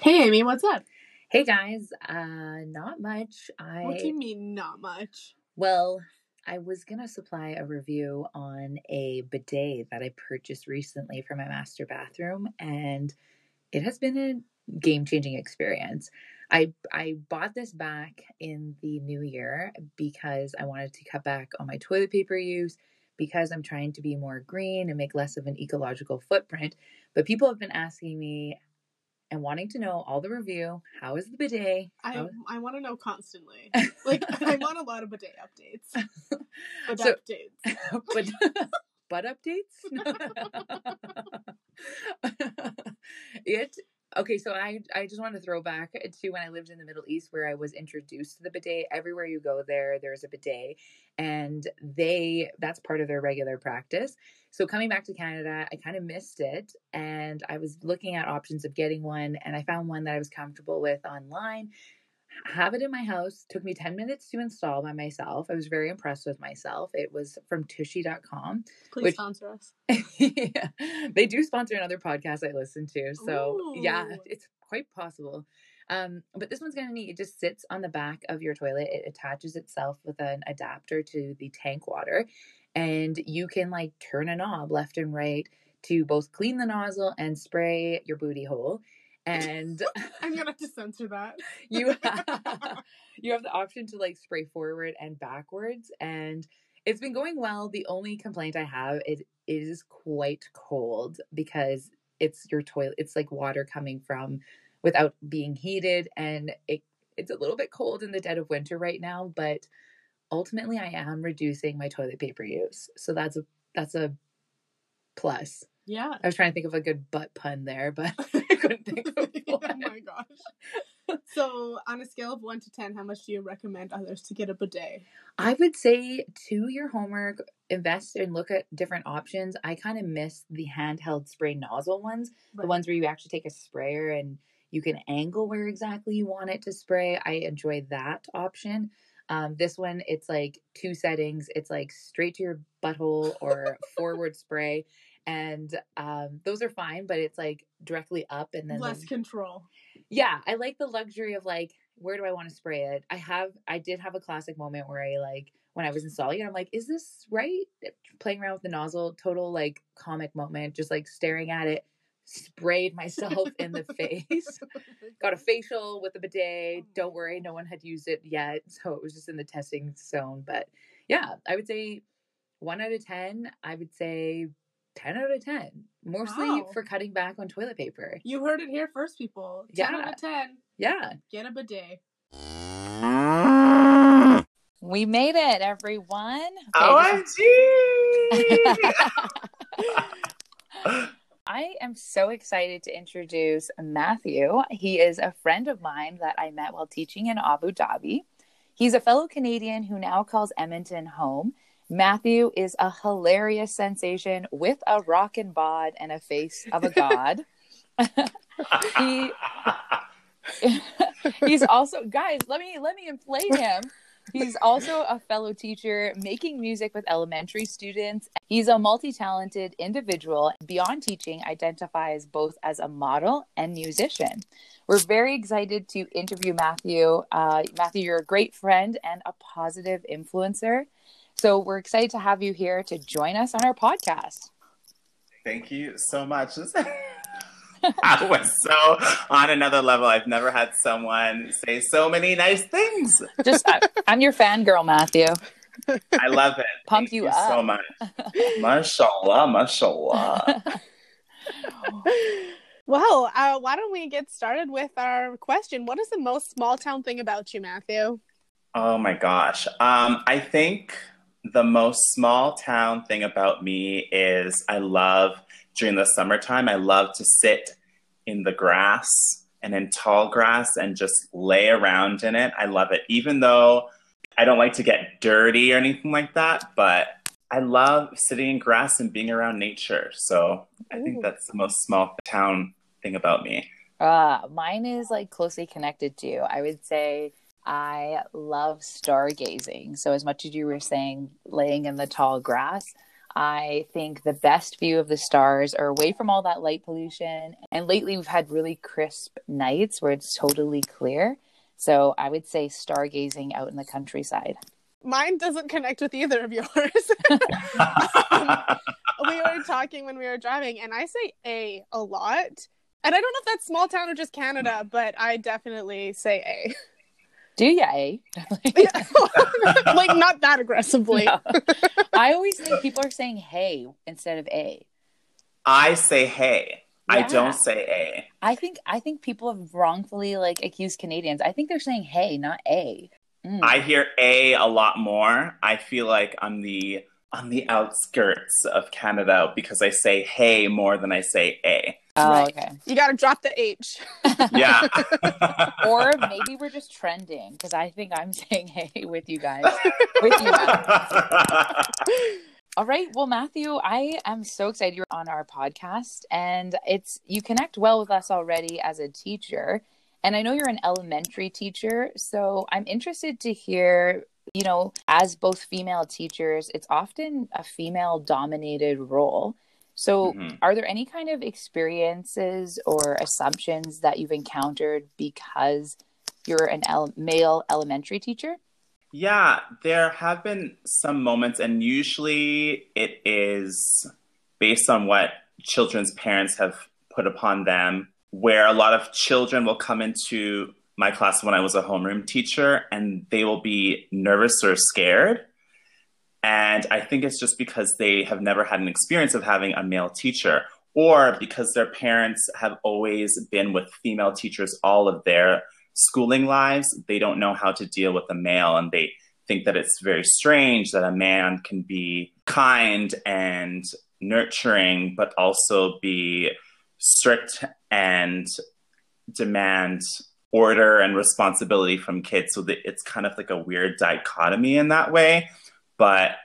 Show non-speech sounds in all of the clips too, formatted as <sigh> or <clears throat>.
Hey, Amy, what's up? Hey guys, uh, not much. I What do you mean, not much? well, I was gonna supply a review on a bidet that I purchased recently for my master bathroom, and it has been a game-changing experience. I I bought this back in the new year because I wanted to cut back on my toilet paper use because I'm trying to be more green and make less of an ecological footprint. But people have been asking me and wanting to know all the review. How is the bidet? I How- I want to know constantly. <laughs> Like <laughs> I want a lot of bidet updates. Bidet So- updates. <laughs> but butt updates. it okay. So I I just want to throw back to when I lived in the Middle East, where I was introduced to the bidet. Everywhere you go, there there's a bidet, and they that's part of their regular practice. So coming back to Canada, I kind of missed it, and I was looking at options of getting one, and I found one that I was comfortable with online have it in my house. Took me 10 minutes to install by myself. I was very impressed with myself. It was from tushy.com. Please Which- sponsor us. <laughs> yeah. They do sponsor another podcast I listen to. So, yeah, it's quite possible. Um, but this one's kind of neat. It just sits on the back of your toilet. It attaches itself with an adapter to the tank water, and you can like turn a knob left and right to both clean the nozzle and spray your booty hole. And <laughs> I'm gonna <laughs> have to censor that. you <laughs> you have the option to like spray forward and backwards and it's been going well. The only complaint i have is it is quite cold because it's your toilet it's like water coming from without being heated and it it's a little bit cold in the dead of winter right now but ultimately i am reducing my toilet paper use. So that's a that's a plus Yeah. i was trying to think of a good butt pun there but <laughs> i couldn't think of <laughs> oh one my gosh. So, on a scale of one to ten, how much do you recommend others to get a bidet? I would say do your homework, invest and look at different options. I kind of miss the handheld spray nozzle ones, the ones where you actually take a sprayer and you can angle where exactly you want it to spray. I enjoy that option. Um, this one, it's like two settings. It's like straight to your butthole or forward <laughs> spray, and um, those are fine. But it's like directly up and then the- Less control. yeah, I like the luxury of like, where do I want to spray it? I have, I did have a classic moment where I like, when I was installing it, I'm like, is this right? Playing around with the nozzle, total like comic moment, just like staring at it, sprayed myself <laughs> in the face. <laughs> Got a facial with a bidet. Don't worry, no one had used it yet. So it was just in the testing zone. But yeah, I would say one out of 10. I would say 10 out of 10. Mostly Wow. for cutting back on toilet paper. You heard it here first, people. Ten out of ten. Yeah. Get a bidet. We made it, everyone. OMG! <laughs> I am so excited to introduce Matthew. He is a friend of mine that I met while teaching in Abu Dhabi. He's a fellow Canadian who now calls Edmonton home. Matthew is a hilarious sensation with a rockin' bod and a face of a god. <laughs> he <laughs> he's also guys let me let me inflate him. He's also a fellow teacher making music with elementary students. He's a multi-talented individual. Beyond teaching identifies both as a model and musician. We're very excited to interview matthew. Uh, matthew you're a great friend and a positive influencer so we're excited to have you here to join us on our podcast Thank you so much. <laughs> I was so on another level. I've never had someone say so many nice things. just I, i'm your fangirl matthew I love it. <laughs> Pump Thank you you so up. much. Mashallah, mashallah. <laughs> Well, uh, why don't we get started with our question? What is the most small town thing about you, Matthew? Oh my gosh. Um, I think the most small town thing about me is I love during the summertime, I love to sit in the grass and in tall grass and just lay around in it. I love it. Even though I don't like to get dirty or anything like that, but I love sitting in grass and being around nature. So I think that's the most small town thing about me. Uh, mine is like closely connected to you. I would say I love stargazing. So as much as you were saying laying in the tall grass, I think the best view of the stars are away from all that light pollution. And lately, we've had really crisp nights where it's totally clear. So I would say stargazing out in the countryside. Mine doesn't connect with either of yours. <laughs> we were talking when we were driving, and I say A a lot. And I don't know if that's small town or just Canada, but I definitely say A. Do you, eh? <laughs> like not that aggressively. No. I always think people are saying hey instead of a. I say hey. I don't say a. I think I think people have wrongfully like accused Canadians. I think they're saying hey, not a. Mm. I hear a a lot more. I feel like I'm the on the outskirts of Canada because I say hey more than I say a. oh, Right. okay. You got to drop the H. <laughs> Yeah. <laughs> Or maybe we're just trending because I think I'm <laughs> saying hey with you guys. with you. Matt. All right. Well, Matthew, I am so excited you're on our podcast and it's you connect well with us already as a teacher. And I know you're an elementary teacher, so I'm interested to hear, you know, as both female teachers, it's often a female dominated role. So, Mhm. are there any kind of experiences or assumptions that you've encountered because you're an el- male elementary teacher? Yeah, there have been some moments, and usually it is based on what children's parents have put upon them, where a lot of children will come into my class when I was a homeroom teacher and they will be nervous or scared. And I think it's just because they have never had an experience of having a male teacher, or because their parents have always been with female teachers all of their schooling lives. They don't know how to deal with a male, and they think that it's very strange that a man can be kind and nurturing, but also be strict and demand order and responsibility from kids. So that it's kind of like a weird dichotomy in that way but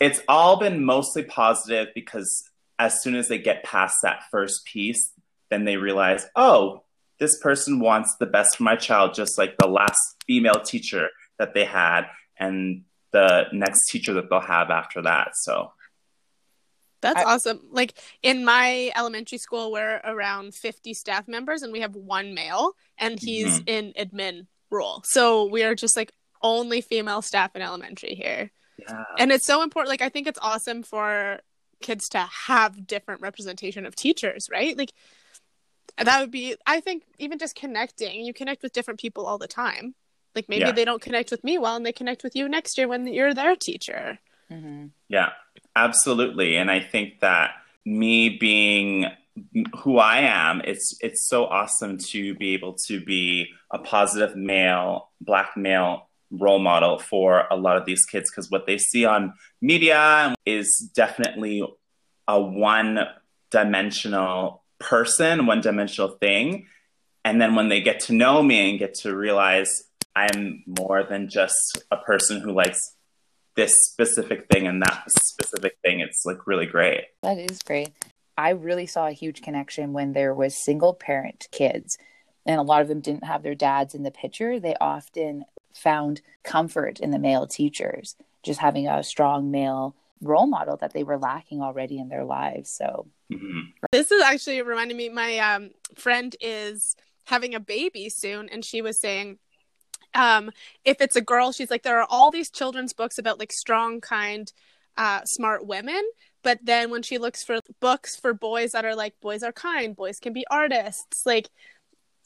it's all been mostly positive because as soon as they get past that first piece, then they realize, oh, this person wants the best for my child, just like the last female teacher that they had and the next teacher that they'll have after that. So, That's I- awesome. Like in my elementary school, we're around 50 staff members and we have one male and he's mm-hmm. in admin role. So we are just like only female staff in elementary here. Yeah. And it's so important. Like I think it's awesome for kids to have different representation of teachers, right? Like that would be I think even just connecting, you connect with different people all the time. Like maybe Yeah. they don't connect with me well and they connect with you next year when you're their teacher. hmm Yeah, absolutely. And I think that me being who I am, it's it's so awesome to be able to be a positive male, black male role model for a lot of these kids because what they see on media is definitely a one dimensional person, one dimensional thing. And then when they get to know me and get to realize I'm more than just a person who likes this specific thing and that specific thing, it's like really great. That is great. I really saw a huge connection when there was single parent kids and a lot of them didn't have their dads in the picture. They often found comfort in the male teachers, just having a strong male role model that they were lacking already in their lives. So, hmm This is actually reminding me. My um, friend is having a baby soon, and she was saying, um, if it's a girl, she's like, there are all these children's books about like strong, kind, uh, smart women. But then when she looks for books for boys that are like, boys are kind, boys can be artists, like,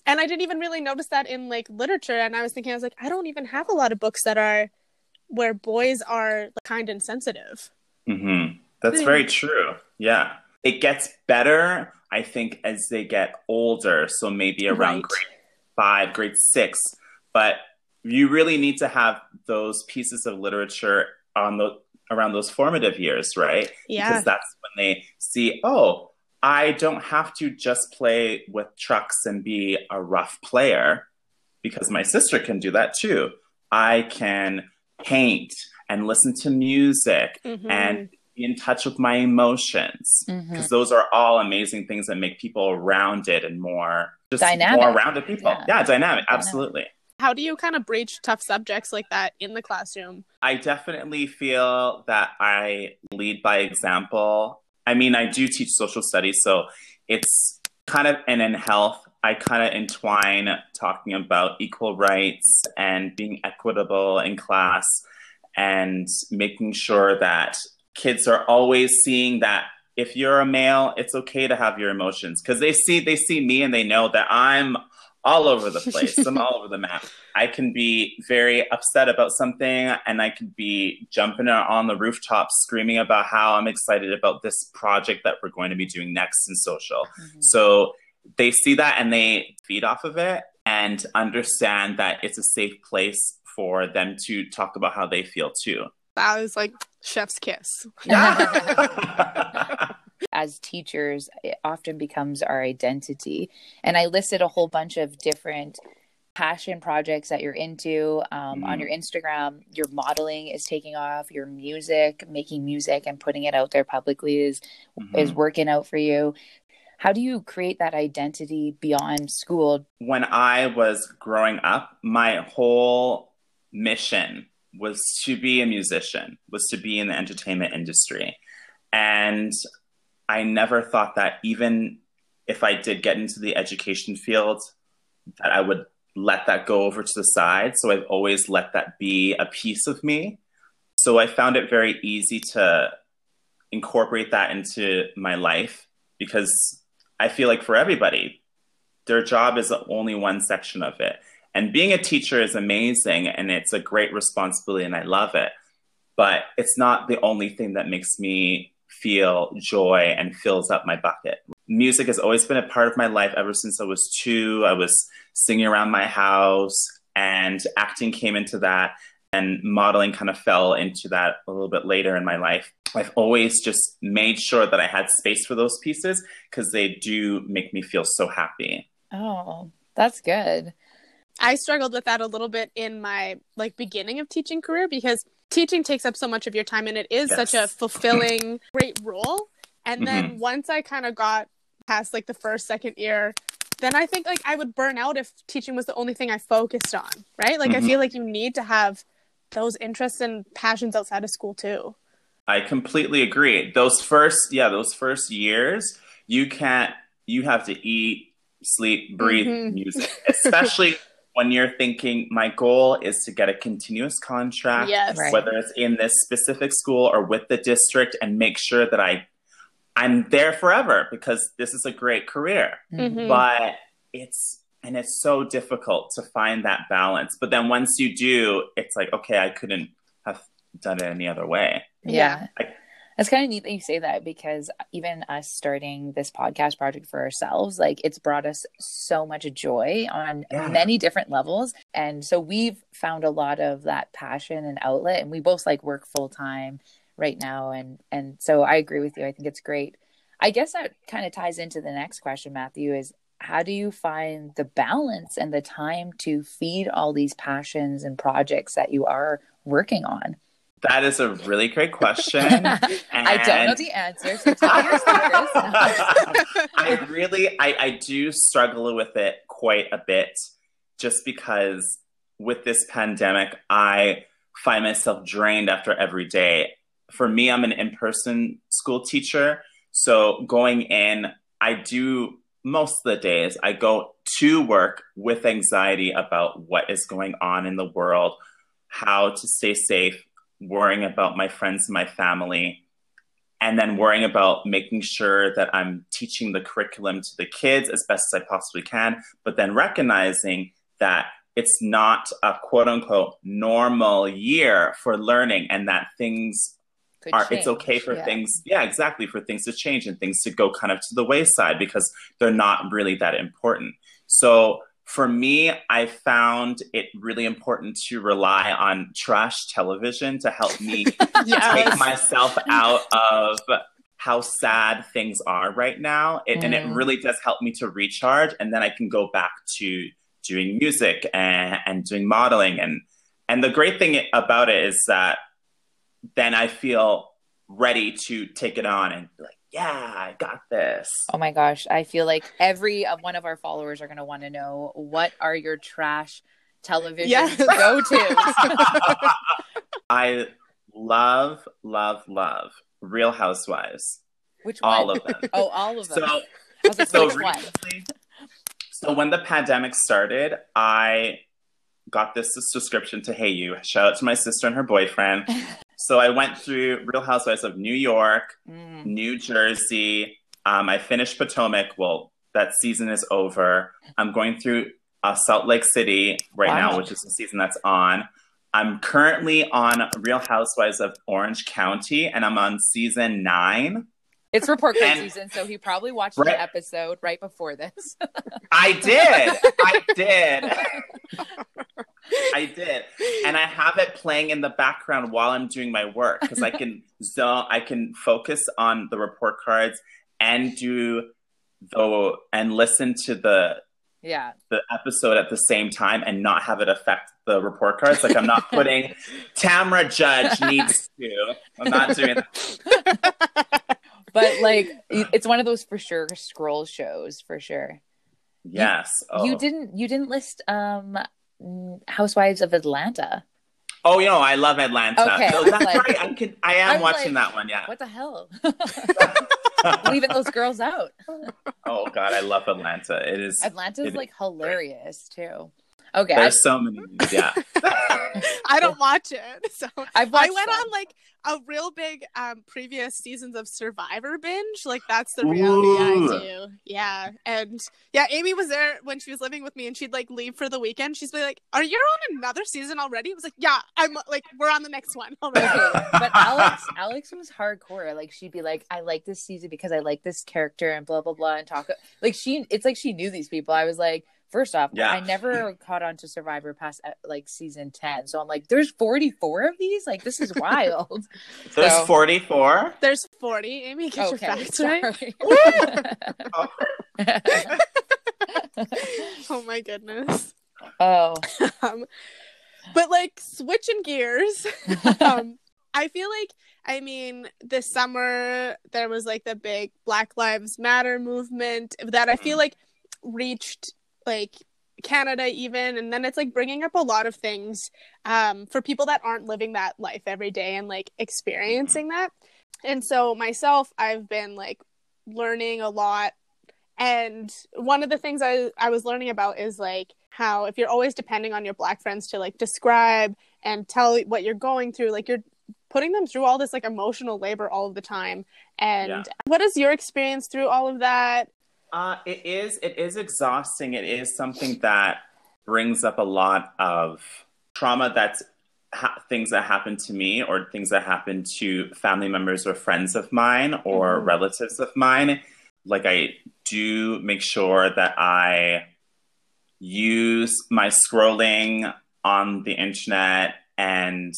and I didn't even really notice that in like literature. And I was thinking, I was like, I don't even have a lot of books that are where boys are like, kind and sensitive. hmm That's very true. Yeah. It gets better, I think, as they get older. So maybe around Right. grade five, grade six. But you really need to have those pieces of literature on the around those formative years, right? Yeah. Because that's when they see, oh, I don't have to just play with trucks and be a rough player because my sister can do that too. I can paint and listen to music Mhm. and be in touch with my emotions because those are all amazing things that make people rounded and more just Dynamic. more rounded people. Yeah. Yeah, dynamic, Dynamic. absolutely. How do you kind of breach tough subjects like that in the classroom? I definitely feel that I lead by example. I mean, I do teach social studies, so it's kind of, and in health, I kind of entwine talking about equal rights and being equitable in class and making sure that kids are always seeing that if you're a male, it's okay to have your emotions because they see they see me and they know that I'm all over the place. I'm <laughs> all over the map. I can be very upset about something and I could be jumping on the rooftop screaming about how I'm excited about this project that we're going to be doing next in social. Mm-hmm. So they see that and they feed off of it and understand that it's a safe place for them to talk about how they feel too. That was like chef's kiss. <laughs> <laughs> As teachers, it often becomes our identity. And I listed a whole bunch of different passion projects that you're into um, mm. on your Instagram. Your modeling is taking off. Your music, making music and putting it out there publicly is mm-hmm. is working out for you. How do you create that identity beyond school? When I was growing up, my whole mission was to be a musician, was to be in the entertainment industry. And I never thought that even if I did get into the education field, that I would let that go over to the side. So I've always let that be a piece of me. So I found it very easy to incorporate that into my life because I feel like for everybody, their job is only one section of it. And being a teacher is amazing and it's a great responsibility and I love it. But it's not the only thing that makes me feel joy and fills up my bucket. Music has always been a part of my life ever since I was two. I was singing around my house and acting came into that and modeling kind of fell into that a little bit later in my life. I've always just made sure that I had space for those pieces because they do make me feel so happy. Oh, that's good. I struggled with that a little bit in my like beginning of teaching career because teaching takes up so much of your time and it is yes. such a <clears throat> fulfilling great role. And then mm-hmm. once I kind of got past like the first second year, then I think like I would burn out if teaching was the only thing I focused on, right? Like mm-hmm. I feel like you need to have those interests and passions outside of school too. I completely agree. Those first, yeah, those first years, you can't, you have to eat, sleep, breathe mm-hmm. music, especially <laughs> when you're thinking, my goal is to get a continuous contract, yes. right. whether it's in this specific school or with the district, and make sure that I, I'm there forever because this is a great career. Mm-hmm. But it's and it's so difficult to find that balance but then once you do it's like okay i couldn't have done it any other way yeah I, it's kind of neat that you say that because even us starting this podcast project for ourselves, like it's brought us so much joy on yeah. many different levels. And so we've found a lot of that passion and outlet and we both like work full time right now. And and so I agree with you. I think it's great. I guess that kind of ties into the next question, Matthew, is how do you find the balance and the time to feed all these passions and projects that you are working on? That is a really great question. <laughs> I don't know the answer. So <laughs> I really, I, I do struggle with it quite a bit just because with this pandemic, I find myself drained after every day. For me, I'm an in person school teacher. So going in, I do most of the days I go to work with anxiety about what is going on in the world, how to stay safe, worrying about my friends and my family, and then worrying about making sure that I'm teaching the curriculum to the kids as best as I possibly can, but then recognizing that it's not a quote unquote normal year for learning and that things are change. it's okay for yeah. things yeah exactly for things to change and things to go kind of to the wayside because they're not really that important so for me i found it really important to rely on trash television to help me <laughs> yes. take myself out of how sad things are right now it, mm. and it mm. really does help me to recharge and then i can go back to doing music and, and doing modeling and and the great thing about it is that then I feel ready to take it on and be like, yeah, I got this. Oh my gosh. I feel like every uh, one of our followers are going to want to know what are your trash television Yes. go to. <laughs> I love, love, love Real Housewives. Which one? All of them. <laughs> Oh, all of them. So, was like, so recently, so when the pandemic started, I got this subscription to Hayu. Shout out to my sister and her boyfriend. <laughs> so I went through Real Housewives of New York, Mm. New Jersey. Um, I finished Potomac. Well, that season is over. I'm going through uh, Salt Lake City right Wow. now, which is the season that's on. I'm currently on Real Housewives of Orange County, and I'm on season nine. It's report card And- season, so he probably watched Right. an episode right before this. I did. <laughs> I did. <laughs> I did. And I have it playing in the background while I'm doing my work because I can <laughs> zone I can focus on the report cards and do the and listen to the yeah. the episode at the same time and not have it affect the report cards. Like I'm not <laughs> putting Tamra Judge needs <laughs> to. I'm not doing that. But like it's one of those for sure scroll shows for sure. Yes. Oh. You didn't you didn't list um Housewives of Atlanta. Oh, you know, I love Atlanta. Okay, So I that's like- right. I could I am I was watching like, that one, yeah. What the hell? <laughs> <laughs> Leaving those girls out. Oh god, I love Atlanta. It is Atlanta is like hilarious too. Okay, there's so many yeah. <laughs> <laughs> I don't watch it. So I've I went some. on like a real big um previous seasons of Survivor binge. Like that's the reality Ooh. I do. Yeah. And yeah, Amy was there when she was living with me and she'd like leave for the weekend. She's be like, Are you on another season already? I was like, Yeah, I'm like we're on the next one already. Okay, <laughs> but Alex, Alex was hardcore. Like she'd be like, "I like this season because I like this character," and blah blah blah, and talk. Like she, it's like she knew these people. I was like, first off, Yeah. I never <laughs> caught on to Survivor past uh, like season ten, so I'm like, "There's 44 of these. Like this is wild." <laughs> There's So- 44. There's 40. Amy, get your okay, facts right. sorry. <laughs> Oh my goodness. oh, Um, but like switching gears, um, I feel like I mean this summer there was like the big Black Lives Matter movement that I feel like reached like Canada even, and then it's like bringing up a lot of things um, for people that aren't living that life every day and like experiencing that. And so myself, I've been like learning a lot and one of the things I, I was learning about is like how if you're always depending on your black friends to like describe and tell what you're going through like you're putting them through all this like emotional labor all of the time and Yeah. what is your experience through all of that Uh, it is. It is exhausting. It is something that brings up a lot of trauma. That's ha- things that happen to me, or things that happen to family members or friends of mine, or Mhm. relatives of mine. Like I do make sure that I use my scrolling on the internet and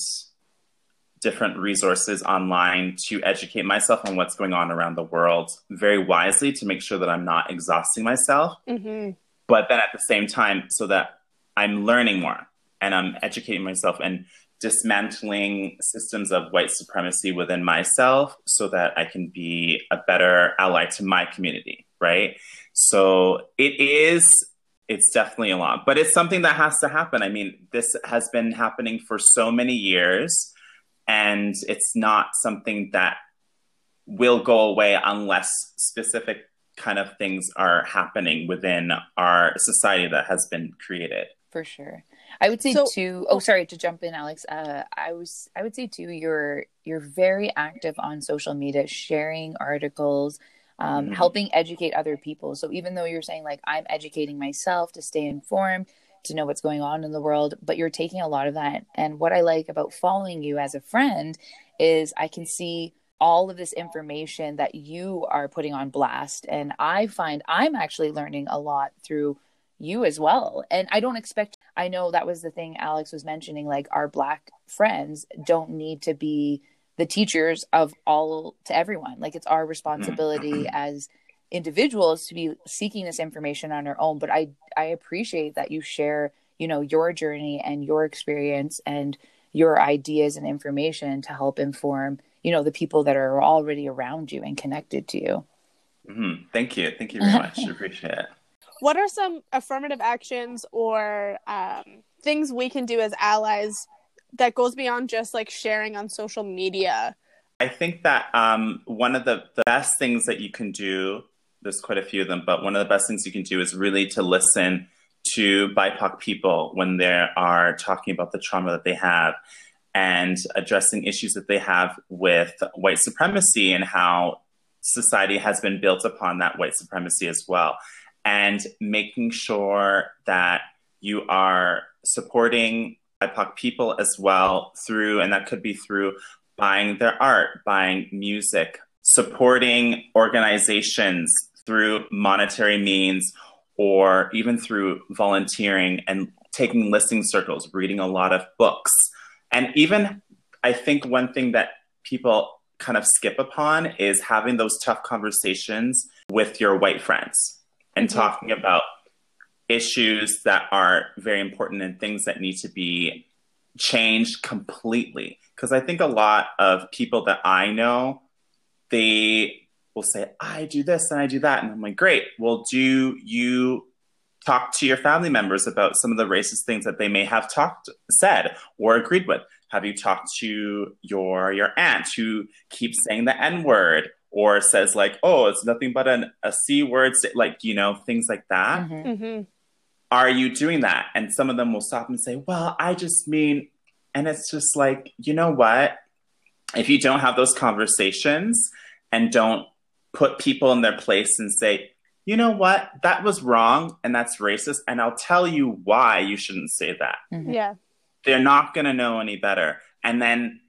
different resources online to educate myself on what's going on around the world very wisely to make sure that I'm not exhausting myself, mm-hmm. but then at the same time, so that I'm learning more and I'm educating myself and dismantling systems of white supremacy within myself so that I can be a better ally to my community, right? So it is it's definitely a lot, but it's something that has to happen. I mean, this has been happening for so many years and it's not something that will go away unless specific kind of things are happening within our society that has been created. for sure. I would say So- too. Oh, sorry to jump in, Alex. Uh, I was. I would say too. You're you're very active on social media, sharing articles, um, Mhm. helping educate other people. So even though you're saying like I'm educating myself to stay informed, to know what's going on in the world, but you're taking a lot of that. And what I like about following you as a friend is I can see all of this information that you are putting on blast, and I find I'm actually learning a lot through you as well. And I don't expect, I know that was the thing Alex was mentioning, like our Black friends don't need to be the teachers of all to everyone. Like it's our mm-hmm. responsibility as individuals to be seeking this information on their own. But I, I appreciate that you share, you know, your journey and your experience and your ideas and information to help inform, you know, the people that are already around you and connected to you. hmm Thank you. Thank you very <laughs> much. I appreciate it. what are some affirmative actions or um, things we can do as allies that goes beyond just like sharing on social media? I think that um, one of the, the best things that you can do, there's quite a few of them, but one of the best things you can do is really to listen to BIPOC people when they are talking about the trauma that they have and addressing issues that they have with white supremacy and how society has been built upon that white supremacy as well. And making sure that you are supporting BIPOC people as well through, and that could be through buying their art, buying music, supporting organizations through monetary means or even through volunteering and taking listening circles, reading a lot of books. And even I think one thing that people kind of skip upon is having those tough conversations with your white friends and mm-hmm. talking about issues that are very important and things that need to be changed completely. Because I think a lot of people that I know, they will say, I do this and I do that. And I'm like, great. Well, do you talk to your family members about some of the racist things that they may have talked, said, or agreed with? Have you talked to your your aunt who keeps saying the N word or says like, oh, it's nothing but an, a C word, like you know things like that? Mm-hmm. Mm-hmm. Are you doing that? And some of them will stop and say, well, I just mean, and it's just like, you know what? If you don't have those conversations and don't put people in their place and say, you know what, that was wrong and that's racist, and I'll tell you why you shouldn't say that. Mm-hmm. Yeah they're not going to know any better. And then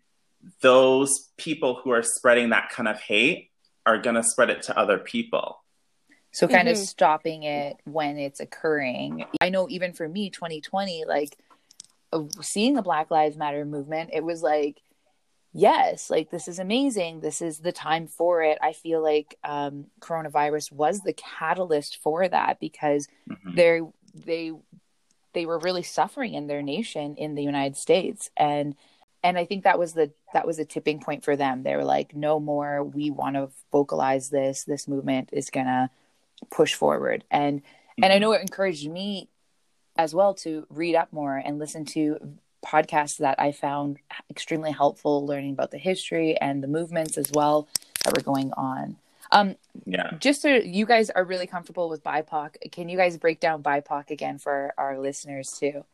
those people who are spreading that kind of hate are going to spread it to other people. So kind mm-hmm. of stopping it when it's occurring. I know even for me 2020 like seeing the Black Lives Matter movement, it was like yes, like this is amazing. This is the time for it. I feel like um, coronavirus was the catalyst for that because mm-hmm. they they they were really suffering in their nation in the United States and and I think that was the that was a tipping point for them. They were like, no more. We want to vocalize this. This movement is gonna push forward. And mm-hmm. and I mm-hmm. know it encouraged me as well to read up more and listen to podcasts that I found extremely helpful, learning about the history and the movements as well that were going on. Um, yeah. Just so you guys are really comfortable with BIPOC, can you guys break down BIPOC again for our listeners too?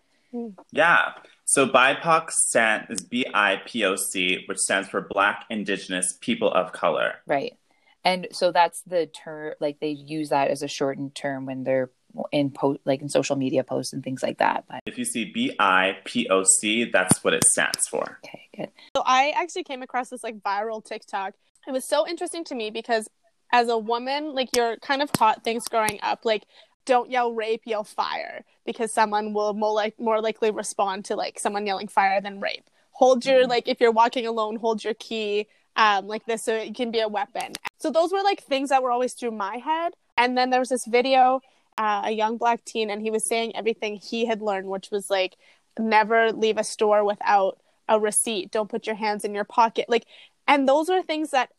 Yeah. So BIPOC stand is B I P O C, which stands for Black Indigenous People of Color. Right. And so that's the term, like they use that as a shortened term when they're in post, like in social media posts and things like that. But if you see B I P O C, that's what it stands for. Okay, good. So I actually came across this like viral TikTok. It was so interesting to me because as a woman, like you're kind of taught things growing up, like don't yell rape, yell fire, because someone will more like more likely respond to like someone yelling fire than rape. Hold your mm-hmm. like if you're walking alone, hold your key um, like this so it can be a weapon. So those were like things that were always through my head. And then there was this video, uh, a young black teen, and he was saying everything he had learned, which was like never leave a store without a receipt. Don't put your hands in your pocket. Like, and those are things that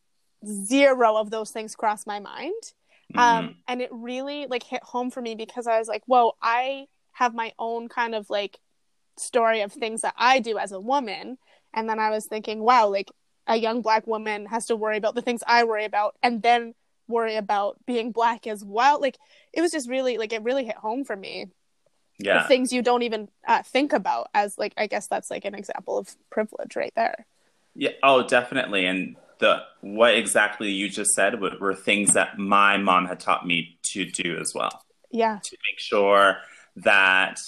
zero of those things crossed my mind. Mm-hmm. Um, and it really like hit home for me because I was like, whoa, I have my own kind of like story of things that I do as a woman. And then I was thinking, wow, like a young black woman has to worry about the things I worry about and then worry about being black as well. Like it was just really like it really hit home for me. Yeah. The things you don't even uh, think about as like I guess that's like an example of privilege right there. Yeah. Oh, definitely. And the what exactly you just said were, were things that my mom had taught me to do as well. Yeah. To make sure that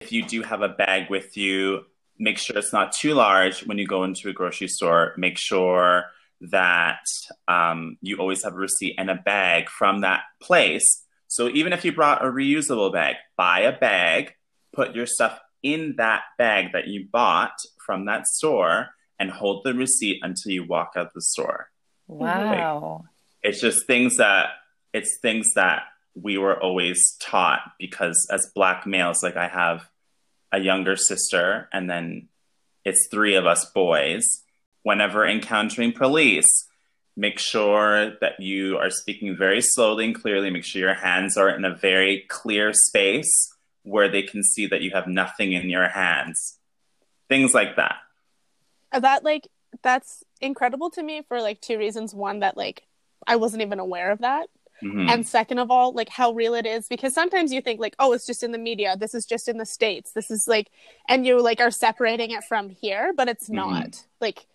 if you do have a bag with you, make sure it's not too large when you go into a grocery store. Make sure that um, you always have a receipt and a bag from that place. So even if you brought a reusable bag, buy a bag, put your stuff in that bag that you bought from that store, and hold the receipt until you walk out the store. Wow. Like, it's just things that it's things that we were always taught because as black males, like I have a younger sister and then it's three of us boys. Whenever encountering police, make sure that you are speaking very slowly and clearly. Make sure your hands are in a very clear space where they can see that you have nothing in your hands. Things like that. Uh, that like that's incredible to me for like two reasons. One that like I wasn't even aware of that. Mhm. And second of all, like how real it is because sometimes you think like, oh, it's just in the media. This is just in the states. This is like and you like are separating it from here, but it's Mhm. not. Like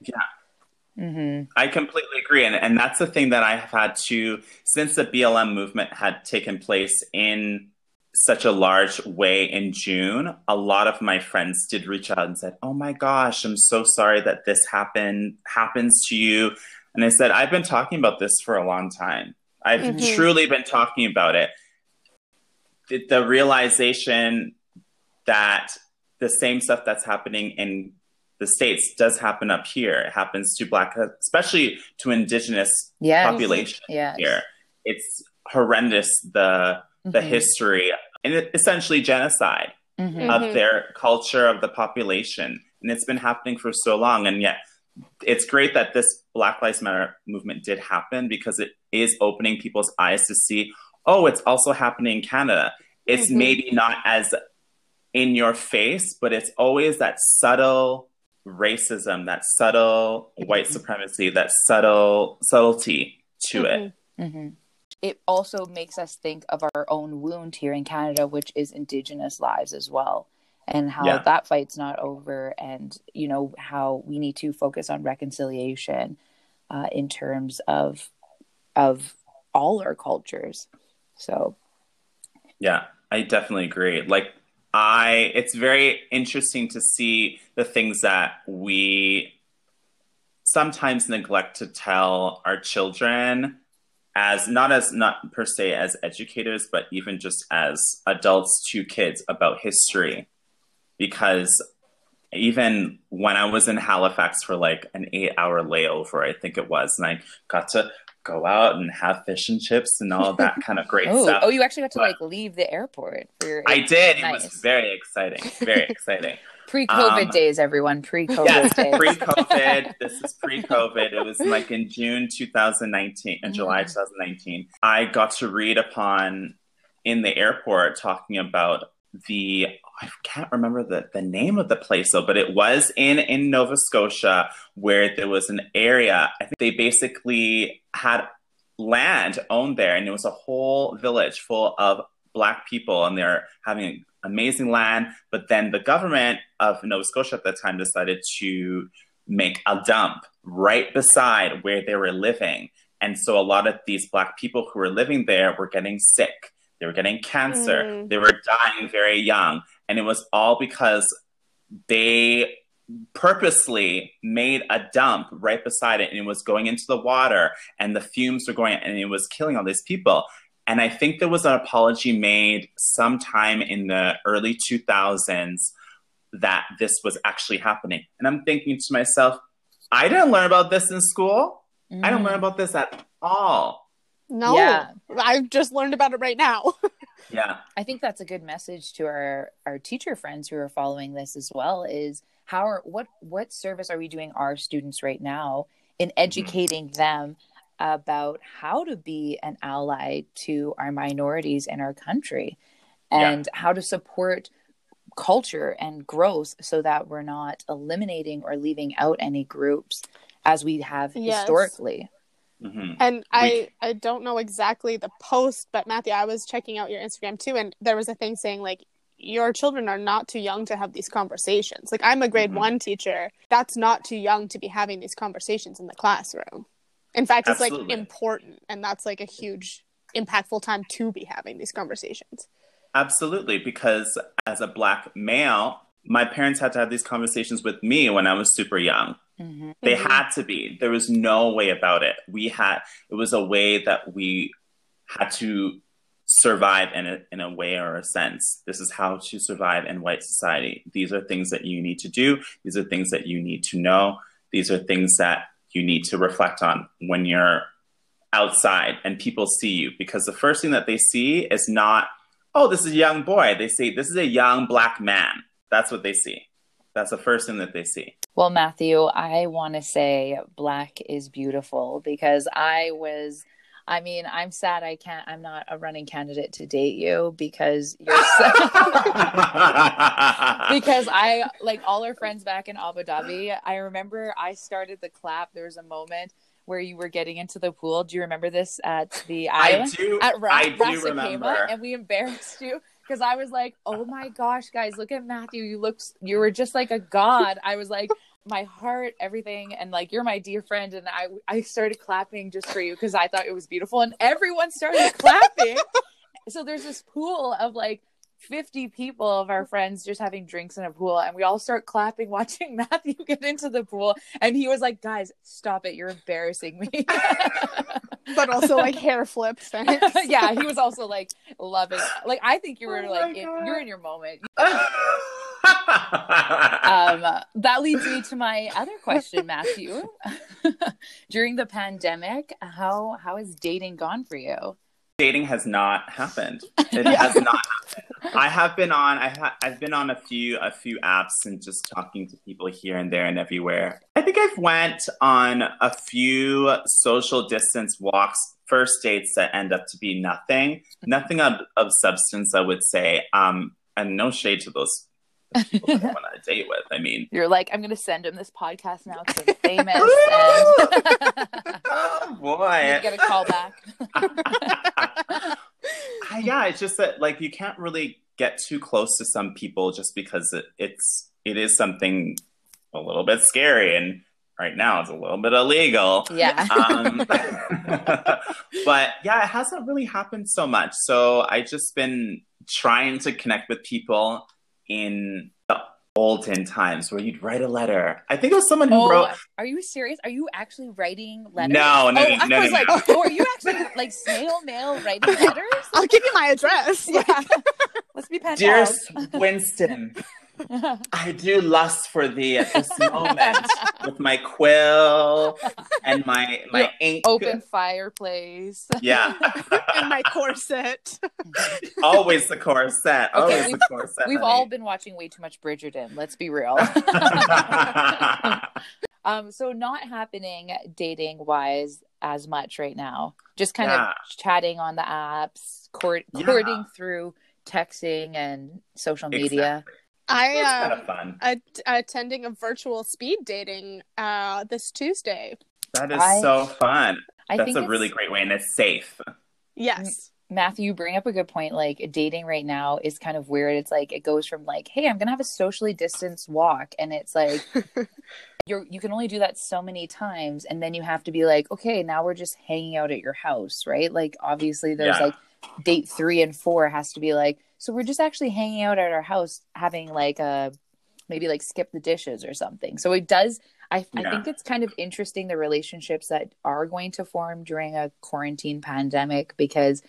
hmm I completely agree. And, and that's the thing that I have had to, since the BLM movement had taken place in such a large way in June, a lot of my friends did reach out and said, Oh my gosh, I'm so sorry that this happened, happens to you. And I said, I've been talking about this for a long time. I've Mhm. truly been talking about it. The, the realization that the same stuff that's happening in the states does happen up here. It happens to black, especially to indigenous Yes. population Yes. here. It's horrendous the the Mhm. history and it, essentially genocide Mhm. Mhm. of their culture of the population, and it's been happening for so long. And yet, it's great that this Black Lives Matter movement did happen because it is opening people's eyes to see, oh, it's also happening in Canada. It's Mhm. maybe not as in your face, but it's always that subtle racism, that subtle white Mhm. supremacy, that subtle subtlety to it. Mhm. hmm It also makes us think of our own wound here in Canada, which is Indigenous lives as well, and how Yeah. that fight's not over, and you know how we need to focus on reconciliation uh, in terms of of all our cultures. So Yeah, I definitely agree. Like I it's very interesting to see the things that we sometimes neglect to tell our children as not as not per se as educators but even just as adults to kids about history because even when I was in Halifax for like an 8 hour layover I think it was and I got to go out and have fish and chips and all that <laughs> kind of great oh, stuff. oh, you actually got to But- like leave the airport for your I did. It was very exciting. Very <laughs> exciting. pre-COVID um, days, everyone. Pre-COVID yes, days. pre-COVID. <laughs> This is pre-COVID. It was like in June 2019, in July Mhm. 2019. I got to read upon in the airport talking about the I can't remember the, the name of the place though, but it was in in Nova Scotia where there was an area. I think they basically had land owned there, and it was a whole village full of black people, and they're having amazing land. But then the government of Nova Scotia at the time decided to make a dump right beside where they were living. And so a lot of these black people who were living there were getting sick. They were getting cancer. Mm. They were dying very young. And it was all because they purposely made a dump right beside it and it was going into the water and the fumes were going and it was killing all these people. And I think there was an apology made sometime in the early 2000s that this was actually happening. And I'm thinking to myself, I didn't learn about this in school. I don't Mhm. learn about this at all. No. Yeah. I've just learned about it right now. <laughs> Yeah. I think that's a good message to our our teacher friends who are following this as well is how are what what service are we doing our students right now in mm-hmm. educating them about how to be an ally to our minorities in our country and how to support culture and growth so that we're not eliminating or leaving out any groups as we have Yes. historically. Hmm And I I don't know exactly the post, but Matthew, I was checking out your Instagram too, and there was a thing saying like your children are not too young to have these conversations. Like I'm a grade Mhm. one teacher, that's not too young to be having these conversations in the classroom. In fact, it's Absolutely. like important, and that's like a huge impactful time to be having these conversations. Absolutely, because as a black male, my parents had to have these conversations with me when I was super young. Mhm. They Mhm. had to be. There was no way about it. We had it was a way that we had to survive in a in a way or a sense. This is how to survive in white society. These are things that you need to do. These are things that you need to know. These are things that you need to reflect on when you're outside and people see you because the first thing that they see is not oh this is a young boy they say this is a young black man that's what they see That's the first thing that they see. Well, Matthew, I want to say black is beautiful because I was. I mean, I'm sad I can't. I'm not a running candidate to date you because you're. So, <laughs> because I like all our friends back in Abu Dhabi. I remember I started the clap. There was a moment where you were getting into the pool. Do you remember this at the island? I do. at Ra- I do remember. And we embarrassed you because I was like, "Oh my gosh, guys, look at Matthew! You look, you were just like a god." I was like, my heart, everything, and like you're my dear friend, and I I started clapping just for you because I thought it was beautiful, and everyone started clapping. <laughs> so there's this pool of like 50 people of our friends just having drinks in a pool and we all start clapping <laughs> watching Matthew get into the pool and he was like guys stop it. You're embarrassing me. <laughs> But also like <laughs> hair flips. Yeah he was also like loving like I think you were Oh like in, you're in your moment. Um that leads me to my other question Matthew. During the pandemic how how has dating gone for you Dating has not happened. It <laughs> has not happened. I have been on. I ha- I've been on a few a few apps and just talking to people here and there and everywhere. I think I've went on a few social distance walks, first dates that end up to be nothing, nothing of, of substance. I would say, um, and no shade to those people that I <laughs> want to date with. I mean, You're like, I'm gonna send him this podcast now because I'm famous. and oh you boy, get a call back. <laughs> Yeah, it's just that like you can't really get too close to some people just because it, it's it is something a little bit scary and right now it's a little bit illegal. yeah. Um, <laughs> but yeah, it hasn't really happened so much. So I just been trying to connect with people in the olden times where you'd write a letter. I think it was someone who Oh, wrote are you serious? Are you actually writing letters? No, no, oh, no, I no, was no, like, no. oh, are you actually like snail mail writing <laughs> letters? I'll give you my address. yeah. <laughs> Let's be pen Dear pals. Winston, I do lust for thee at this <laughs> moment with my quill and my my Your ink. Open fireplace. Yeah, <laughs> and my corset. always the corset. Okay, Always we've- the corset. We've honey. all been watching way too much Bridgerton. Let's be real. <laughs> um, so not happening dating wise as much right now. Just kind Yeah. of chatting on the apps, court, Yeah. courting through texting and social media. I It's kind uh, of fun. at- attending a virtual speed dating uh this Tuesday. That is I- so fun. I That's think a really great way, and it's safe. Yes. Matthew, you bring up a good point. Like dating right now is kind of weird. It's like it goes from like, hey, I'm gonna have a socially distanced walk, and it's like <laughs> you're you can only do that so many times, and then you have to be like, okay, now we're just hanging out at your house, right? Like obviously there's Yeah. like date three and four has to be like, so we're just actually hanging out at our house, having like a maybe like SkipTheDishes or something. So it does. I, I think it's kind of interesting the relationships that are going to form during a quarantine pandemic because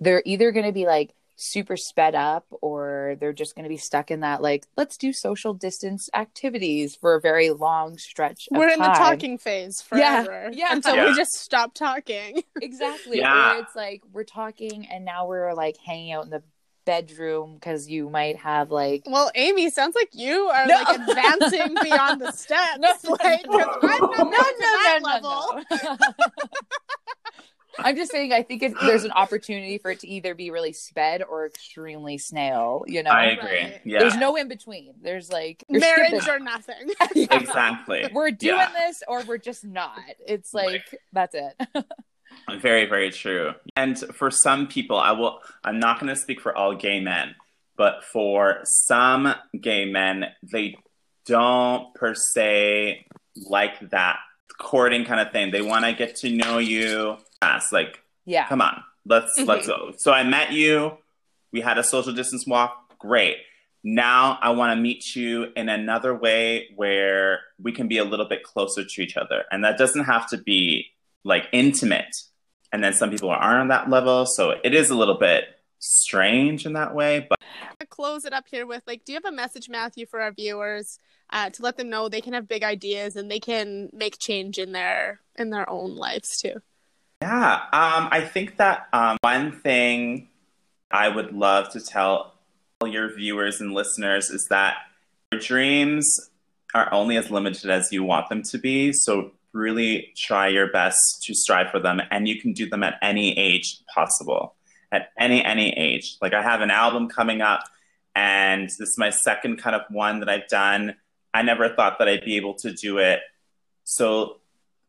they're either going to be like super sped up or they're just going to be stuck in that like let's do social distance activities for a very long stretch of We're in the talking phase forever. yeah. Until Yeah. we just stop talking. <laughs> exactly Yeah. or it's like we're talking and now we're like hanging out in the bedroom because you might have like Well, Amy, sounds like you are No. like advancing beyond the <laughs> steps. No, like, 'cause I'm not no, going to that no, level. no, <laughs> no. I'm just saying, I think it, there's an opportunity for it to either be really sped or extremely snail. You know, I agree. Right. Yeah, there's no in between. There's like Marriage skipping. or nothing. <laughs> exactly. We're doing Yeah. this or we're just not. It's like that's it. <laughs> Very, very true. And for some people, I will. I'm not going to speak for all gay men, but for some gay men, they don't per se like that courting kind of thing. They want to get to know you. Fast, like yeah. come on. Let's let's go. So i met you. We had a social distance walk. Great. Now i want to meet you in another way where we can be a little bit closer to each other. And that doesn't have to be like intimate. And then some people aren't on that level. So it is a little bit strange in that way but to close it up here with like, do you have a message, Matthew, for our viewers uh, to let them know they can have big ideas and they can make change in their in their own lives too? Yeah, um, I think that um, one thing I would love to tell all your viewers and listeners is that your dreams are only as limited as you want them to be. So really try your best to strive for them and you can do them at any age possible. At any any age. Like I have an album coming up and this is my second kind of one that I've done. I never thought that I'd be able to do it so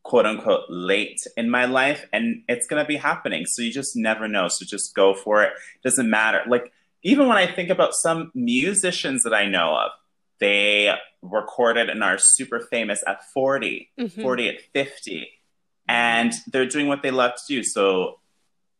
quote unquote late in my life and it's going to be happening. So you just never know. So just go for it. Doesn't matter. Like even when I think about some musicians that I know of, they recorded and are super famous at 40, Mhm. 40 at 50, and they're doing what they love to do. So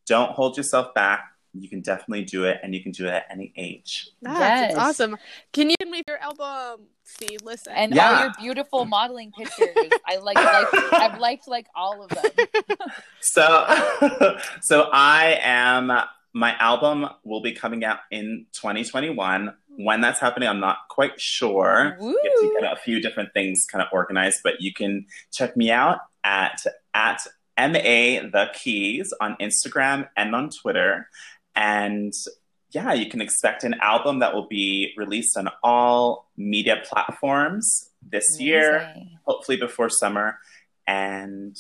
don't hold yourself back. You can definitely do it, and you can do it at any age. That's Yes. it's awesome. Can you read your album? See, listen. And all your beautiful modeling pictures. I like, like I've liked like all of them. <laughs> So, <laughs> so I am. My album will be coming out in 2021. When that's happening, I'm not quite sure. Woo. We have to get a few different things kind of organized, but you can check me out at at ma the keys on Instagram and on Twitter, and yeah, you can expect an album that will be released on all media platforms this year hopefully before summer. And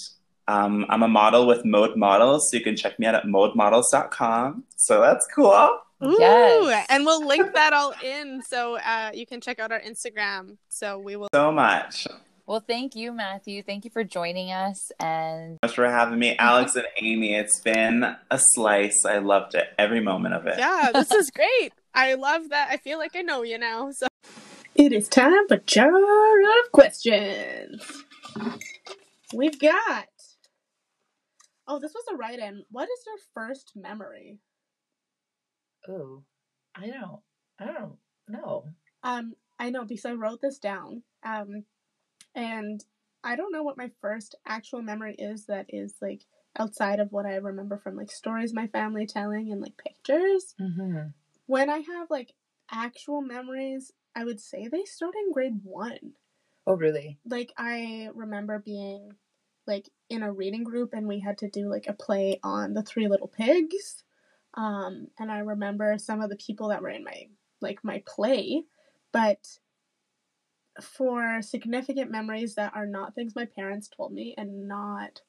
um, I'm a model with Mode Models, so you can check me out at modemodels.com. So that's cool. Ooh, Yes. and we'll link that all in so uh, you can check out our Instagram. So we will. So much. Well, thank you, Matthew. Thank you for joining us. And Thanks for having me, Alex and Amy. It's been a slice. I loved it, every moment of it. Yeah, this is great. I love that. I feel like I know you now. So it is time for jar of questions. We've got. Oh, this was a write-in. What is your first memory? Oh, I don't. I don't know. Um, I know because I wrote this down. Um, and I don't know what my first actual memory is that is like outside of what I remember from like stories my family telling and like pictures. Mm-hmm. When I have like actual memories, I would say they start in grade one. Oh, really? Like I remember being like in a reading group and we had to do like a play on the Three Little Pigs. Um, and I remember some of the people that were in my like my play, but for significant memories that are not things my parents told me and not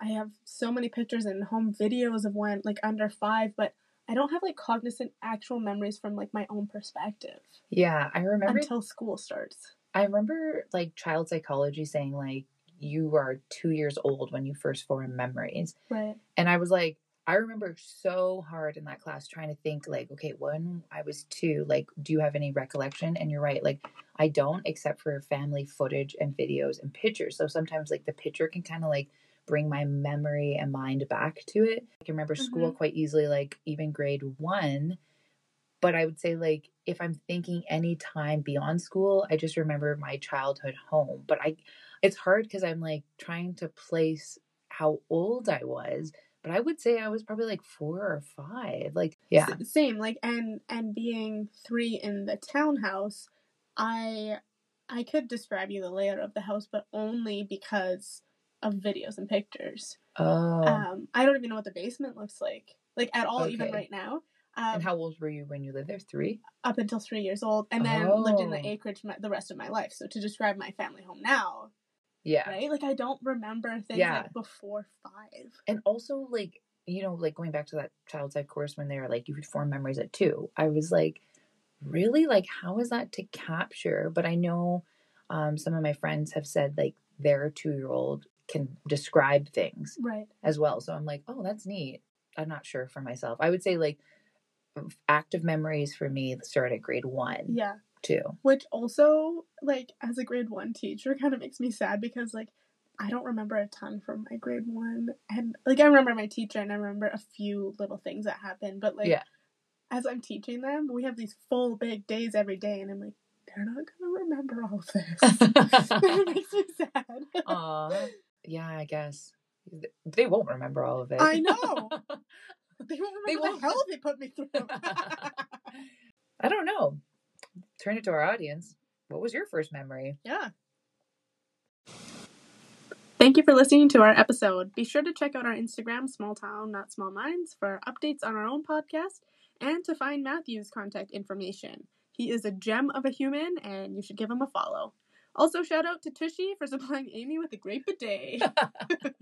I have so many pictures and home videos of when like under 5 but I don't have like cognizant actual memories from like my own perspective Yeah, I remember. until school starts. I remember like child psychology saying like you are two years old when you first form memories, Right. and I was like, I remember so hard in that class trying to think like, okay, when I was two, like, do you have any recollection? And you're right, like, I don't, except for family footage and videos and pictures. So sometimes like the picture can kind of like bring my memory and mind back to it. I can remember school mm-hmm. quite easily, like even grade one. But I would say like if I'm thinking any time beyond school, I just remember my childhood home. But I it's hard because I'm like trying to place how old I was. But I would say I was probably like four or five. Like yeah. Same like and and being 3 in the townhouse, I I could describe you the layout of the house but only because of videos and pictures. Oh. Um I don't even know what the basement looks like. Like at all even right now. Um, and how old were you when you lived there? Three? up until three years old, and then lived in the Oh. acreage my, the rest of my life. So to describe my family home now, Yeah. right? Like I don't remember things Yeah. like before five. and also like you know like going back to that child psych course when they were like you would form memories at two i was like really like how is that to capture but i know um, some of my friends have said like their two year old can describe things Right. as well so i'm like oh that's neat i'm not sure for myself i would say like active memories for me start at grade one Yeah. Too Which also, like, as a grade one teacher, kind of makes me sad because, like, I don't remember a ton from my grade one, and like I remember my teacher, and I remember a few little things that happened, but like, Yeah. as I'm teaching them, we have these full big days every day, and I'm like, they're not gonna remember all of this. <laughs> it makes me sad. <laughs> Aw. yeah i guess they won't remember all of it I know. <laughs> They won't remember They the won't. hell they put me through. I don't know. Turn it to our audience. What was your first memory? yeah. Thank you for listening to our episode. Be sure to check out our Instagram, Small Town Not Small Minds, for updates on our own podcast and to find Matthew's contact information. He is a gem of a human, and you should give him a follow. Also, shout out to Tushy for supplying Amy with a great bidet. <laughs> <laughs>